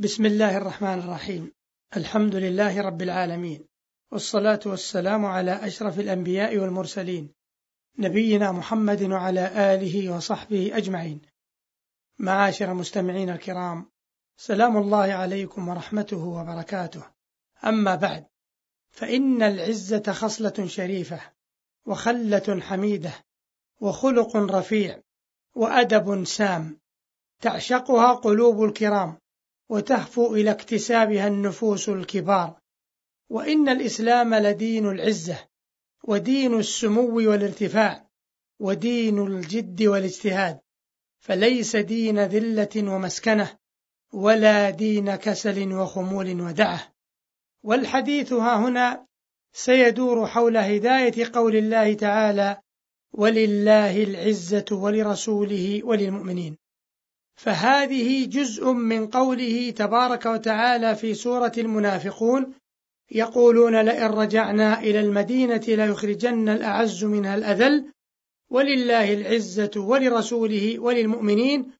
بسم الله الرحمن الرحيم. الحمد لله رب العالمين. والصلاة والسلام على أشرف الأنبياء والمرسلين. نبينا محمد وعلى آله وصحبه أجمعين. معاشر المستمعين الكرام سلام الله عليكم ورحمته وبركاته. أما بعد فإن العزة خصلة شريفة وخلة حميدة وخلق رفيع وأدب سام تعشقها قلوب الكرام. وتهفو إلى اكتسابها النفوس الكبار. وإن الإسلام لدين العزة ودين السمو والارتفاع ودين الجد والاجتهاد. فليس دين ذلة ومسكنة ولا دين كسل وخمول ودعة. والحديث ها هنا سيدور حول هداية قول الله تعالى ولله العزة ولرسوله وللمؤمنين. فهذه جزء من قوله تبارك وتعالى في سورة المنافقون يقولون لئن رجعنا إلى المدينة ليخرجن الأعز منها الأذل ولله العزة ولرسوله وللمؤمنين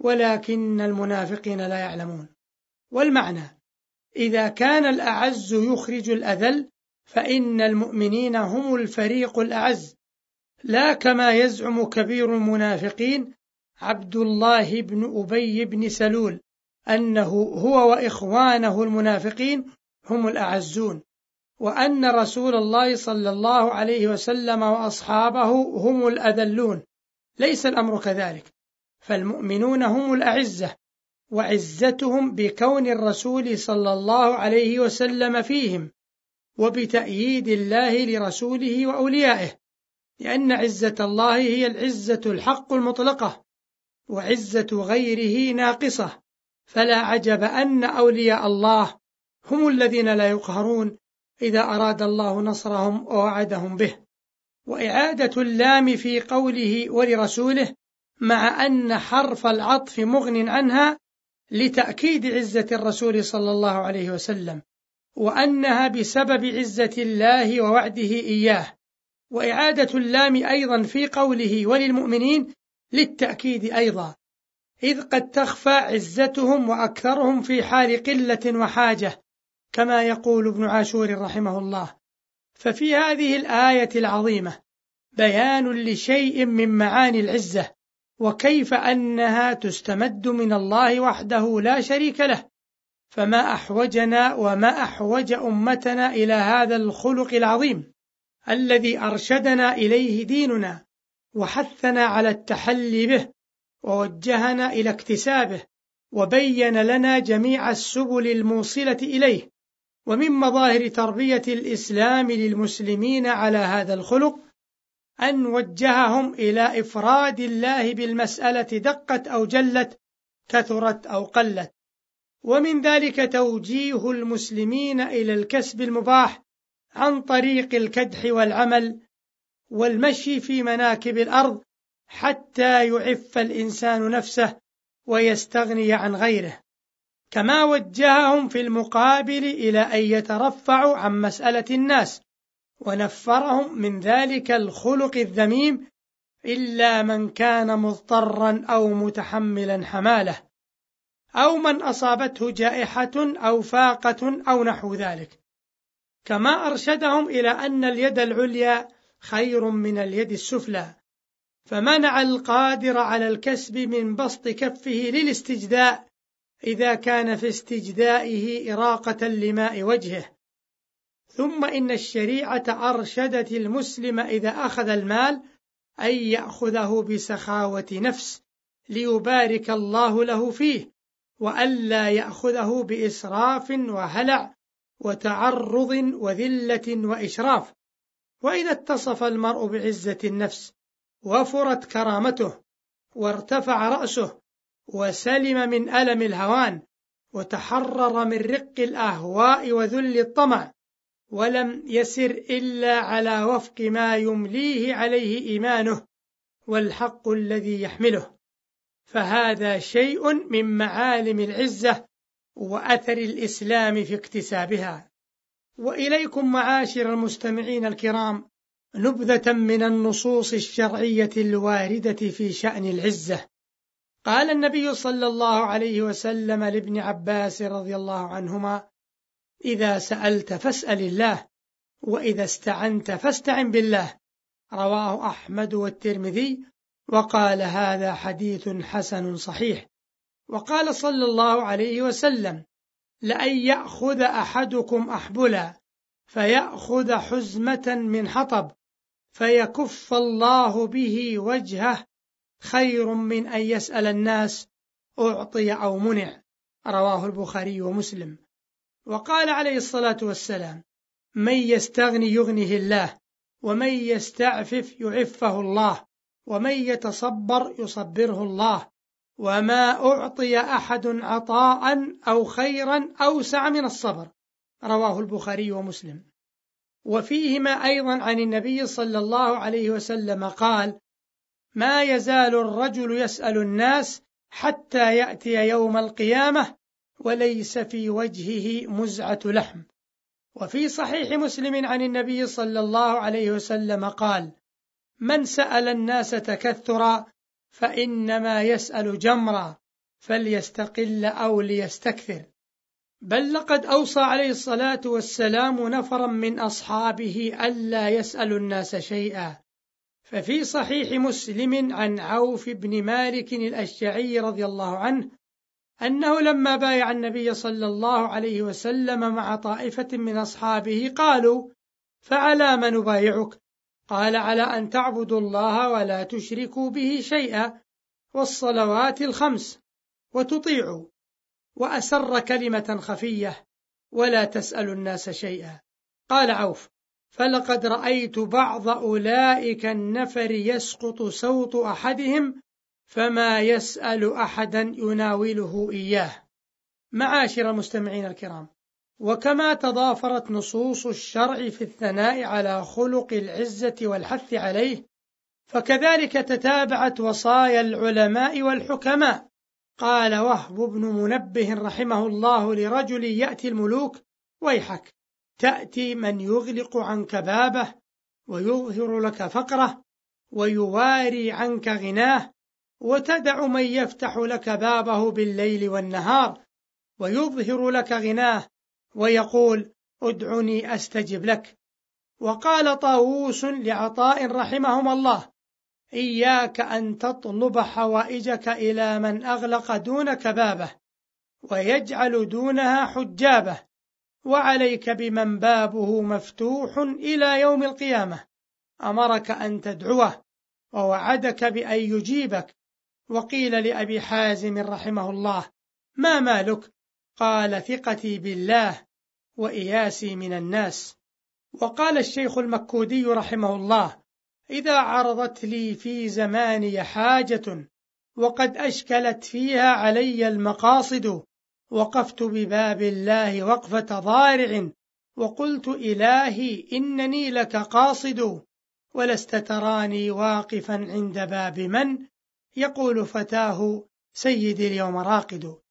ولكن المنافقين لا يعلمون. والمعنى إذا كان الأعز يخرج الأذل فإن المؤمنين هم الفريق الأعز لا كما يزعم كبير المنافقين عبد الله بن أبي بن سلول أنه هو وإخوانه المنافقين هم الأعزون وأن رسول الله صلى الله عليه وسلم وأصحابه هم الأذلون ليس الأمر كذلك فالمؤمنون هم الأعزة وعزتهم بكون الرسول صلى الله عليه وسلم فيهم وبتأييد الله لرسوله وأوليائه لأن عزة الله هي العزة الحق المطلقة. وعزة غيره ناقصة. فلا عجب أن أولياء الله هم الذين لا يقهرون إذا أراد الله نصرهم ووعدهم به. وإعادة اللام في قوله ولرسوله مع أن حرف العطف مغن عنها لتأكيد عزة الرسول صلى الله عليه وسلم وأنها بسبب عزة الله ووعده إياه. وإعادة اللام أيضا في قوله وللمؤمنين للتأكيد أيضا إذ قد تخفى عزتهم وأكثرهم في حال قلة وحاجة كما يقول ابن عاشور رحمه الله. ففي هذه الآية العظيمة بيان لشيء من معاني العزة وكيف أنها تستمد من الله وحده لا شريك له. فما أحوجنا وما أحوج أمتنا إلى هذا الخلق العظيم الذي أرشدنا إليه ديننا. وحثنا على التحلي به ووجهنا إلى اكتسابه وبين لنا جميع السبل الموصلة إليه ومن مظاهر تربية الإسلام للمسلمين على هذا الخلق أن وجههم إلى إفراد الله بالمسألة دقت أو جلت كثرت أو قلت. ومن ذلك توجيه المسلمين إلى الكسب المباح عن طريق الكدح والعمل والمشي في مناكب الأرض حتى يعف الإنسان نفسه ويستغني عن غيره. كما وجههم في المقابل إلى أن يترفعوا عن مسألة الناس ونفرهم من ذلك الخلق الذميم إلا من كان مضطرا أو متحملا حماله أو من أصابته جائحة أو فاقة أو نحو ذلك. كما أرشدهم إلى أن اليد العليا خير من اليد السفلى. فمنع القادر على الكسب من بسط كفه للاستجداء إذا كان في استجدائه إراقة لماء وجهه. ثم إن الشريعة أرشدت المسلم إذا أخذ المال أن يأخذه بسخاوة نفس ليبارك الله له فيه وألا يأخذه بإسراف وهلع وتعرض وذلة وإشراف. وإذا اتصف المرء بعزة النفس وفرت كرامته وارتفع رأسه وسلم من ألم الهوان وتحرر من رق الأهواء وذل الطمع ولم يسر إلا على وفق ما يمليه عليه إيمانه والحق الذي يحمله فهذا شيء من معالم العزة وأثر الإسلام في اكتسابها. وإليكم معاشر المستمعين الكرام نبذة من النصوص الشرعية الواردة في شأن العزة. قال النبي صلى الله عليه وسلم لابن عباس رضي الله عنهما إذا سألت فاسأل الله وإذا استعنت فاستعن بالله. رواه أحمد والترمذي وقال هذا حديث حسن صحيح. وقال صلى الله عليه وسلم لأن يأخذ أحدكم أحبلا فيأخذ حزمة من حطب فيكف الله به وجهه خير من أن يسأل الناس أعطي أو منع. رواه البخاري ومسلم. وقال عليه الصلاة والسلام من يستغني يغنه الله ومن يستعفف يعفه الله ومن يتصبر يصبره الله وما أعطي أحد عطاء أو خيرا أوسع من الصبر. رواه البخاري ومسلم. وفيهما أيضا عن النبي صلى الله عليه وسلم قال ما يزال الرجل يسأل الناس حتى يأتي يوم القيامة وليس في وجهه مزعة لحم وفي صحيح مسلم عن النبي صلى الله عليه وسلم قال من سأل الناس تكثرا فإنما يسأل جمرا فليستقل أو ليستكثر. بل لقد أوصى عليه الصلاة والسلام نفرا من أصحابه ألا يسألوا الناس شيئا. ففي صحيح مسلم عن عوف بن مالك الأشجعي رضي الله عنه أنه لما بايع النبي صلى الله عليه وسلم مع طائفة من أصحابه قالوا فعلى ما نبايعك قال على أن تعبدوا الله ولا تشركوا به شيئا والصلوات الخمس وتطيعوا وأسر كلمة خفية ولا تسألوا الناس شيئا. قال عوف فلقد رأيت بعض أولئك النفر يسقط صوت أحدهم فما يسأل أحدا يناوله إياه. معاشر المستمعين الكرام وكما تضافرت نصوص الشرع في الثناء على خلق العزة والحث عليه فكذلك تتابعت وصايا العلماء والحكماء. قال وهب بن منبه رحمه الله لرجل يأتي الملوك ويحك تأتي من يغلق عنك بابه ويظهر لك فقره ويواري عنك غناه وتدع من يفتح لك بابه بالليل والنهار ويظهر لك غناه ويقول ادعني أستجب لك. وقال طاووس لعطاء رحمهما الله إياك أن تطلب حوائجك إلى من أغلق دونك بابه ويجعل دونها حجابة وعليك بمن بابه مفتوح إلى يوم القيامة أمرك أن تدعوه ووعدك بأن يجيبك. وقيل لأبي حازم رحمه الله ما مالك؟ قال ثقتي بالله وإياسي من الناس. وقال الشيخ المكودي رحمه الله إذا عرضت لي في زماني حاجة وقد أشكلت فيها علي المقاصد وقفت بباب الله وقفة ضارع وقلت إلهي إنني لك قاصد ولست تراني واقفا عند باب من يقول فتاه سيدي اليوم راقد.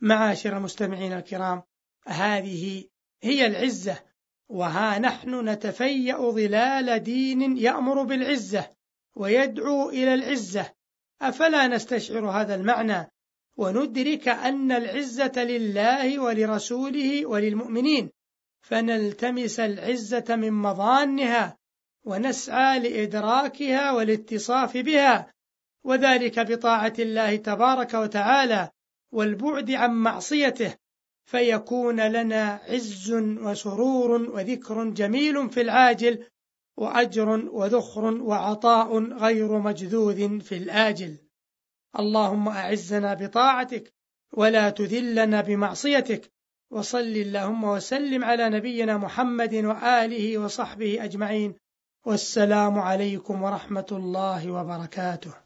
معاشر المستمعين الكرام هذه هي العزة وها نحن نتفيأ ظلال دين يأمر بالعزة ويدعو إلى العزة. أفلا نستشعر هذا المعنى وندرك أن العزة لله ولرسوله وللمؤمنين فنلتمس العزة من مظانها ونسعى لإدراكها والاتصاف بها وذلك بطاعة الله تبارك وتعالى. والبعد عن معصيته فيكون لنا عز وسرور وذكر جميل في العاجل وأجر وذخر وعطاء غير مجذوذ في الآجل. اللهم أعزنا بطاعتك ولا تذلنا بمعصيتك وصل اللهم وسلم على نبينا محمد وآله وصحبه أجمعين والسلام عليكم ورحمة الله وبركاته.